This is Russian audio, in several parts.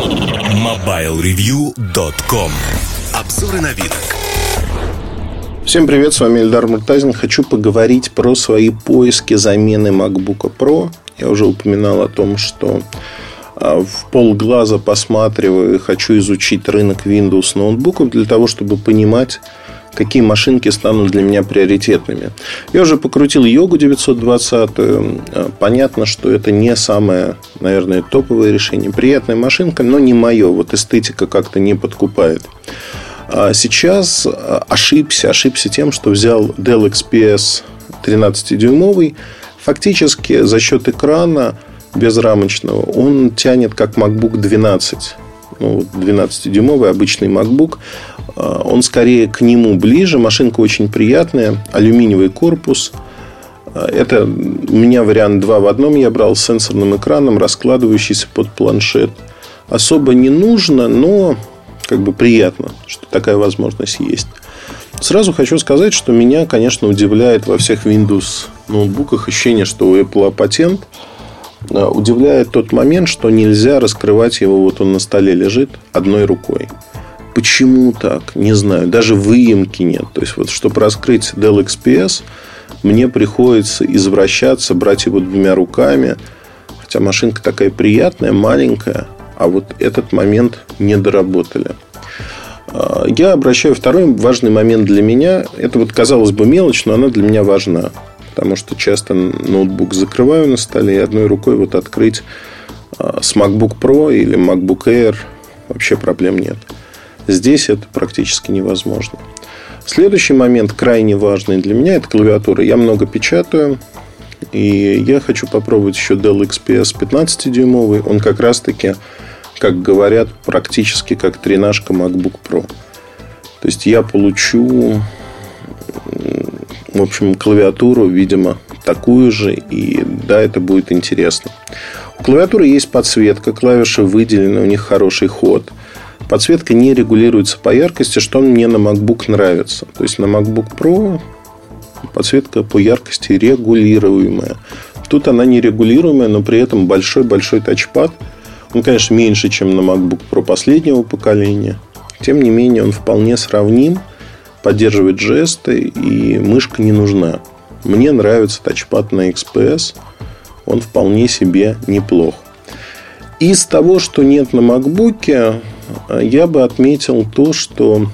MobileReview.com Обзоры на вид. Всем привет, с вами Эльдар Муртазин. Хочу поговорить про свои поиски замены MacBook Pro. Я уже упоминал о том, что а, в полглаза посматриваю и хочу изучить рынок Windows ноутбуков для того, чтобы понимать, какие машинки станут для меня приоритетными. Я уже покрутил Йогу 920. Понятно, что это не самое, наверное, топовое решение. Приятная машинка, но не мое. Вот эстетика как-то не подкупает. А сейчас ошибся. Ошибся тем, что взял Dell XPS 13-дюймовый. Фактически за счет экрана безрамочного он тянет как MacBook 12 ну, 12-дюймовый обычный MacBook, а, он скорее к нему ближе. Машинка очень приятная, алюминиевый корпус. А, это у меня вариант 2 в одном. Я брал с сенсорным экраном, раскладывающийся под планшет. Особо не нужно, но как бы приятно, что такая возможность есть. Сразу хочу сказать, что меня, конечно, удивляет во всех Windows ноутбуках ощущение, что у Apple патент – Э, удивляет тот момент, что нельзя раскрывать его, вот он на столе лежит одной рукой. Почему так? Не знаю. Даже выемки нет. То есть, вот, чтобы раскрыть Dell XPS, мне приходится извращаться, брать его двумя руками. Хотя машинка такая приятная, маленькая. А вот этот момент не доработали. Э, я обращаю второй важный момент для меня. Это вот, казалось бы, мелочь, но она для меня важна потому что часто ноутбук закрываю на столе и одной рукой вот открыть а, с MacBook Pro или MacBook Air вообще проблем нет. Здесь это практически невозможно. Следующий момент, крайне важный для меня, это клавиатура. Я много печатаю, и я хочу попробовать еще Dell XPS 15-дюймовый. Он как раз-таки, как говорят, практически как тренажка MacBook Pro. То есть я получу в общем, клавиатуру, видимо, такую же. И да, это будет интересно. У клавиатуры есть подсветка, клавиши выделены, у них хороший ход. Подсветка не регулируется по яркости, что мне на MacBook нравится. То есть на MacBook Pro подсветка по яркости регулируемая. Тут она нерегулируемая, но при этом большой-большой тачпад. Он, конечно, меньше, чем на MacBook Pro последнего поколения. Тем не менее, он вполне сравним поддерживает жесты, и мышка не нужна. Мне нравится тачпад на XPS. Он вполне себе неплох. Из того, что нет на MacBook, я бы отметил то, что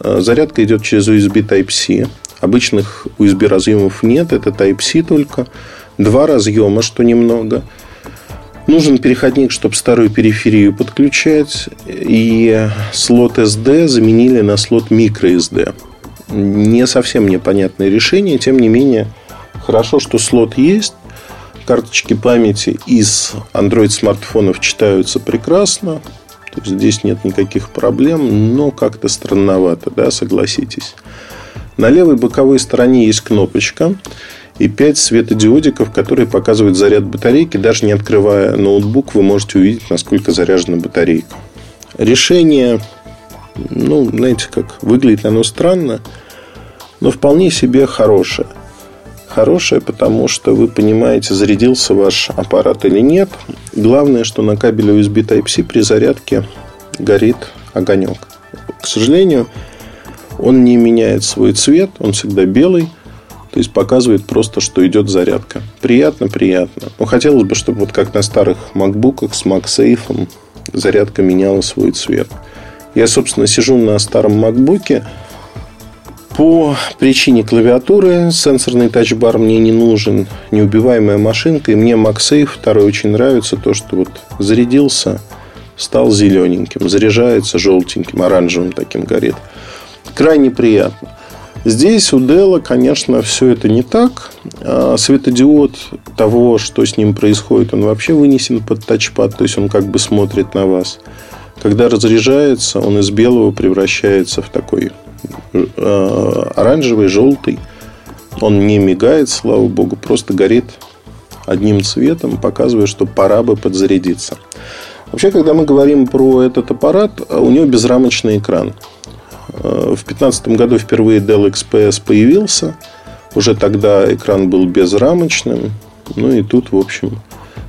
э, зарядка идет через USB Type-C. Обычных USB разъемов нет, это Type-C только. Два разъема, что немного – Нужен переходник, чтобы старую периферию подключать. И слот SD заменили на слот microSD. Не совсем непонятное решение. Тем не менее, хорошо, что слот есть. Карточки памяти из Android смартфонов читаются прекрасно. То есть здесь нет никаких проблем, но как-то странновато, да, согласитесь. На левой боковой стороне есть кнопочка и 5 светодиодиков, которые показывают заряд батарейки. Даже не открывая ноутбук, вы можете увидеть, насколько заряжена батарейка. Решение, ну, знаете, как выглядит оно странно, но вполне себе хорошее. Хорошее, потому что вы понимаете, зарядился ваш аппарат или нет. Главное, что на кабеле USB Type-C при зарядке горит огонек. К сожалению, он не меняет свой цвет, он всегда белый – то есть показывает просто, что идет зарядка. Приятно, приятно. Но хотелось бы, чтобы вот как на старых MacBook с MagSafe зарядка меняла свой цвет. Я, собственно, сижу на старом MacBook. По причине клавиатуры сенсорный тачбар мне не нужен. Неубиваемая машинка. И мне MagSafe второй очень нравится. То, что вот зарядился, стал зелененьким. Заряжается желтеньким, оранжевым таким горит. Крайне приятно. Здесь у Dell, конечно, все это не так. А светодиод того, что с ним происходит, он вообще вынесен под тачпад, то есть он как бы смотрит на вас. Когда разряжается, он из белого превращается в такой э, оранжевый, желтый. Он не мигает, слава богу, просто горит одним цветом, показывая, что пора бы подзарядиться. Вообще, когда мы говорим про этот аппарат, у него безрамочный экран. В 2015 году впервые Dell XPS появился. Уже тогда экран был безрамочным. Ну и тут, в общем,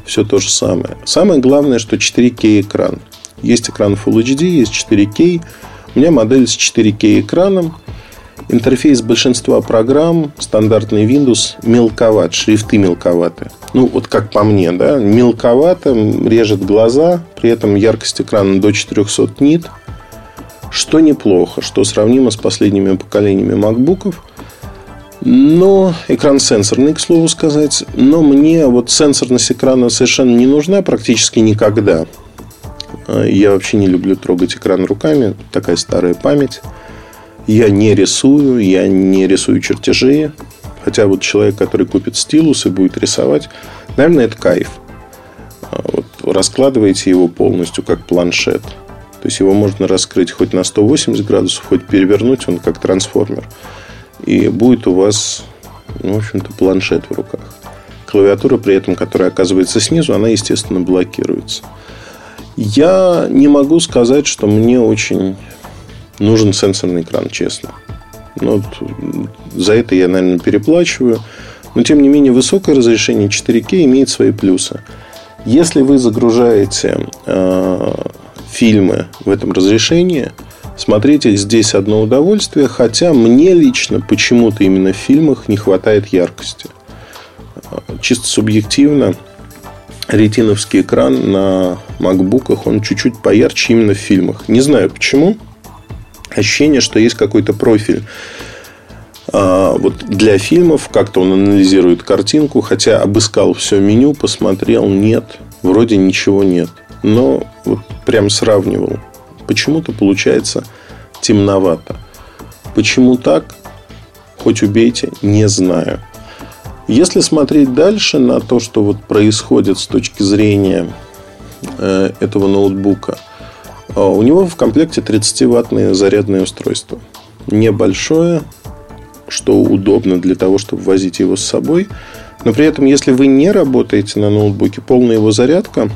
все то же самое. Самое главное, что 4К экран. Есть экран Full HD, есть 4K. У меня модель с 4K экраном. Интерфейс большинства программ, стандартный Windows, мелковат, шрифты мелковаты. Ну, вот как по мне, да, мелковато, режет глаза, при этом яркость экрана до 400 нит, что неплохо, что сравнимо с последними поколениями макбуков. Но экран сенсорный, к слову сказать. Но мне вот сенсорность экрана совершенно не нужна практически никогда. Я вообще не люблю трогать экран руками. Такая старая память. Я не рисую, я не рисую чертежи. Хотя вот человек, который купит стилус и будет рисовать, наверное, это кайф. А вот раскладываете его полностью как планшет. То есть его можно раскрыть хоть на 180 градусов, хоть перевернуть, он как трансформер. И будет у вас, ну, в общем-то, планшет в руках. Клавиатура при этом, которая оказывается снизу, она, естественно, блокируется. Я не могу сказать, что мне очень нужен сенсорный экран, честно. Ну, вот за это я, наверное, переплачиваю. Но, тем не менее, высокое разрешение 4К имеет свои плюсы. Если вы загружаете э, фильмы в этом разрешении, смотрите здесь одно удовольствие, хотя мне лично почему-то именно в фильмах не хватает яркости. Чисто субъективно, ретиновский экран на макбуках, он чуть-чуть поярче именно в фильмах. Не знаю почему ощущение, что есть какой-то профиль. А, вот для фильмов как-то он анализирует картинку, хотя обыскал все меню, посмотрел, нет, вроде ничего нет. Но вот прям сравнивал. Почему-то получается темновато. Почему так? Хоть убейте, не знаю. Если смотреть дальше на то, что вот происходит с точки зрения э, этого ноутбука – а у него в комплекте 30-ваттное зарядное устройство. Небольшое, что удобно для того, чтобы возить его с собой. Но при этом, если вы не работаете на ноутбуке, полная его зарядка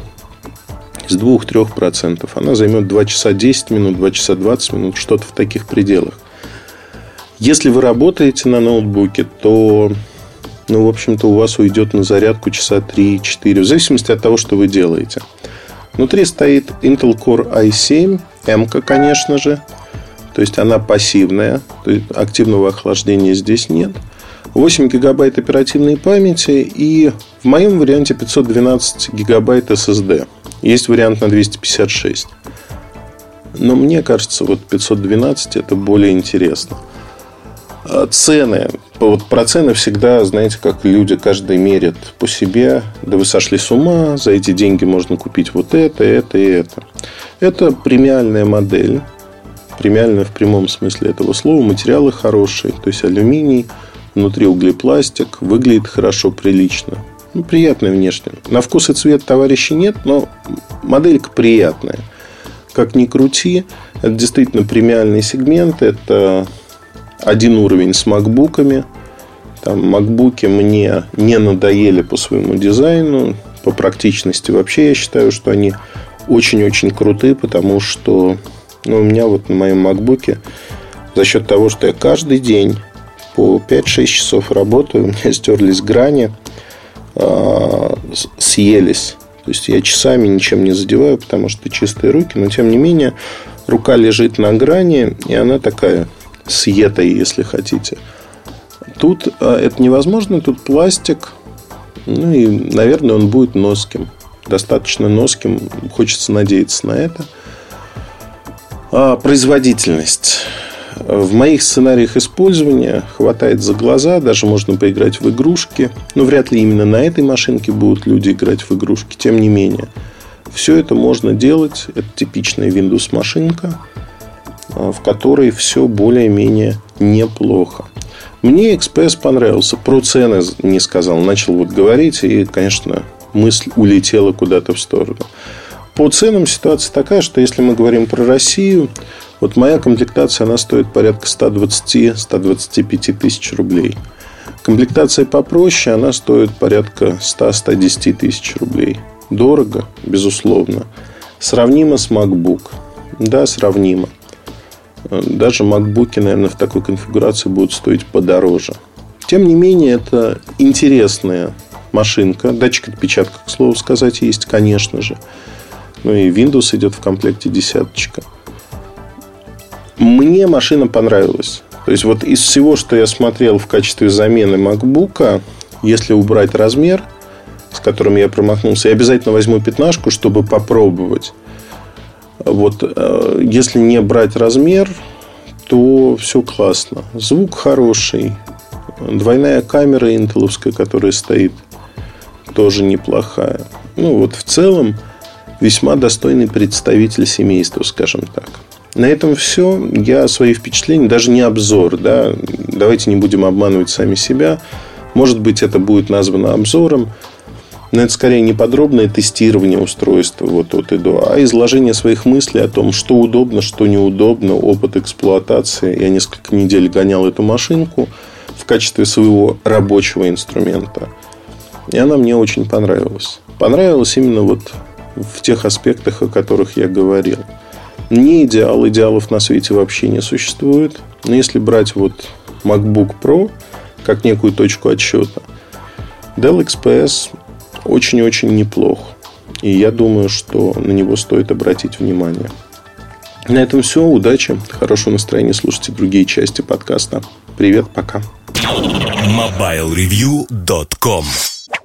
с 2-3%. Она займет 2 часа 10 минут, 2 часа 20 минут, что-то в таких пределах. Если вы работаете на ноутбуке, то, ну, в общем-то, у вас уйдет на зарядку часа 3-4, в зависимости от того, что вы делаете. Внутри стоит Intel Core i7, M, конечно же. То есть она пассивная. То есть активного охлаждения здесь нет. 8 гигабайт оперативной памяти и в моем варианте 512 гигабайт SSD. Есть вариант на 256. Но мне кажется, вот 512 это более интересно. А цены. Вот про цены всегда, знаете, как люди каждый мерят по себе. Да вы сошли с ума, за эти деньги можно купить вот это, это и это. Это премиальная модель. Премиальная в прямом смысле этого слова. Материалы хорошие. То есть алюминий, внутри углепластик. Выглядит хорошо, прилично. Ну, приятная внешне. На вкус и цвет товарищей нет, но моделька приятная. Как ни крути, это действительно премиальный сегмент. Это один уровень с макбуками. Там макбуки мне не надоели по своему дизайну, по практичности. Вообще я считаю, что они очень-очень крутые, потому что ну, у меня вот на моем макбуке за счет того, что я каждый день по 5-6 часов работаю, у меня стерлись грани, съелись. То есть я часами ничем не задеваю, потому что чистые руки, но тем не менее рука лежит на грани, и она такая с етой, если хотите. Тут а, это невозможно, тут пластик. Ну и, наверное, он будет носким. Достаточно носким. Хочется надеяться на это. А, производительность. В моих сценариях использования хватает за глаза, даже можно поиграть в игрушки. Но вряд ли именно на этой машинке будут люди играть в игрушки. Тем не менее, все это можно делать. Это типичная Windows машинка. А, в которой все более-менее неплохо. Мне XPS понравился. Про цены не сказал. Начал вот говорить, и, конечно, мысль улетела куда-то в сторону. По ценам ситуация такая, что если мы говорим про Россию, вот моя комплектация, она стоит порядка 120-125 тысяч рублей. Комплектация попроще, она стоит порядка 100-110 тысяч рублей. Дорого, безусловно. Сравнимо с MacBook. Да, сравнимо. Даже MacBook, наверное, в такой конфигурации будут стоить подороже. Тем не менее, это интересная машинка. Датчик отпечатка, к слову сказать, есть, конечно же. Ну и Windows идет в комплекте десяточка. Мне машина понравилась. То есть, вот из всего, что я смотрел в качестве замены MacBook, если убрать размер, с которым я промахнулся, я обязательно возьму пятнашку, чтобы попробовать. Вот, э, если не брать размер, то все классно. Звук хороший. Двойная камера интеловская, которая стоит, тоже неплохая. Ну, вот в целом весьма достойный представитель семейства, скажем так. На этом все. Я свои впечатления, даже не обзор, да, давайте не будем обманывать сами себя. Может быть, это будет названо обзором. Но это скорее не подробное тестирование устройства вот от и до, а изложение своих мыслей о том, что удобно, что неудобно, опыт эксплуатации. Я несколько недель гонял эту машинку в качестве своего рабочего инструмента. И она мне очень понравилась. Понравилась именно вот в тех аспектах, о которых я говорил. Не идеал, идеалов на свете вообще не существует. Но если брать вот MacBook Pro как некую точку отсчета, Dell XPS очень-очень неплох. И я думаю, что на него стоит обратить внимание. На этом все. Удачи. Хорошего настроения. Слушайте другие части подкаста. Привет. Пока. MobileReview.com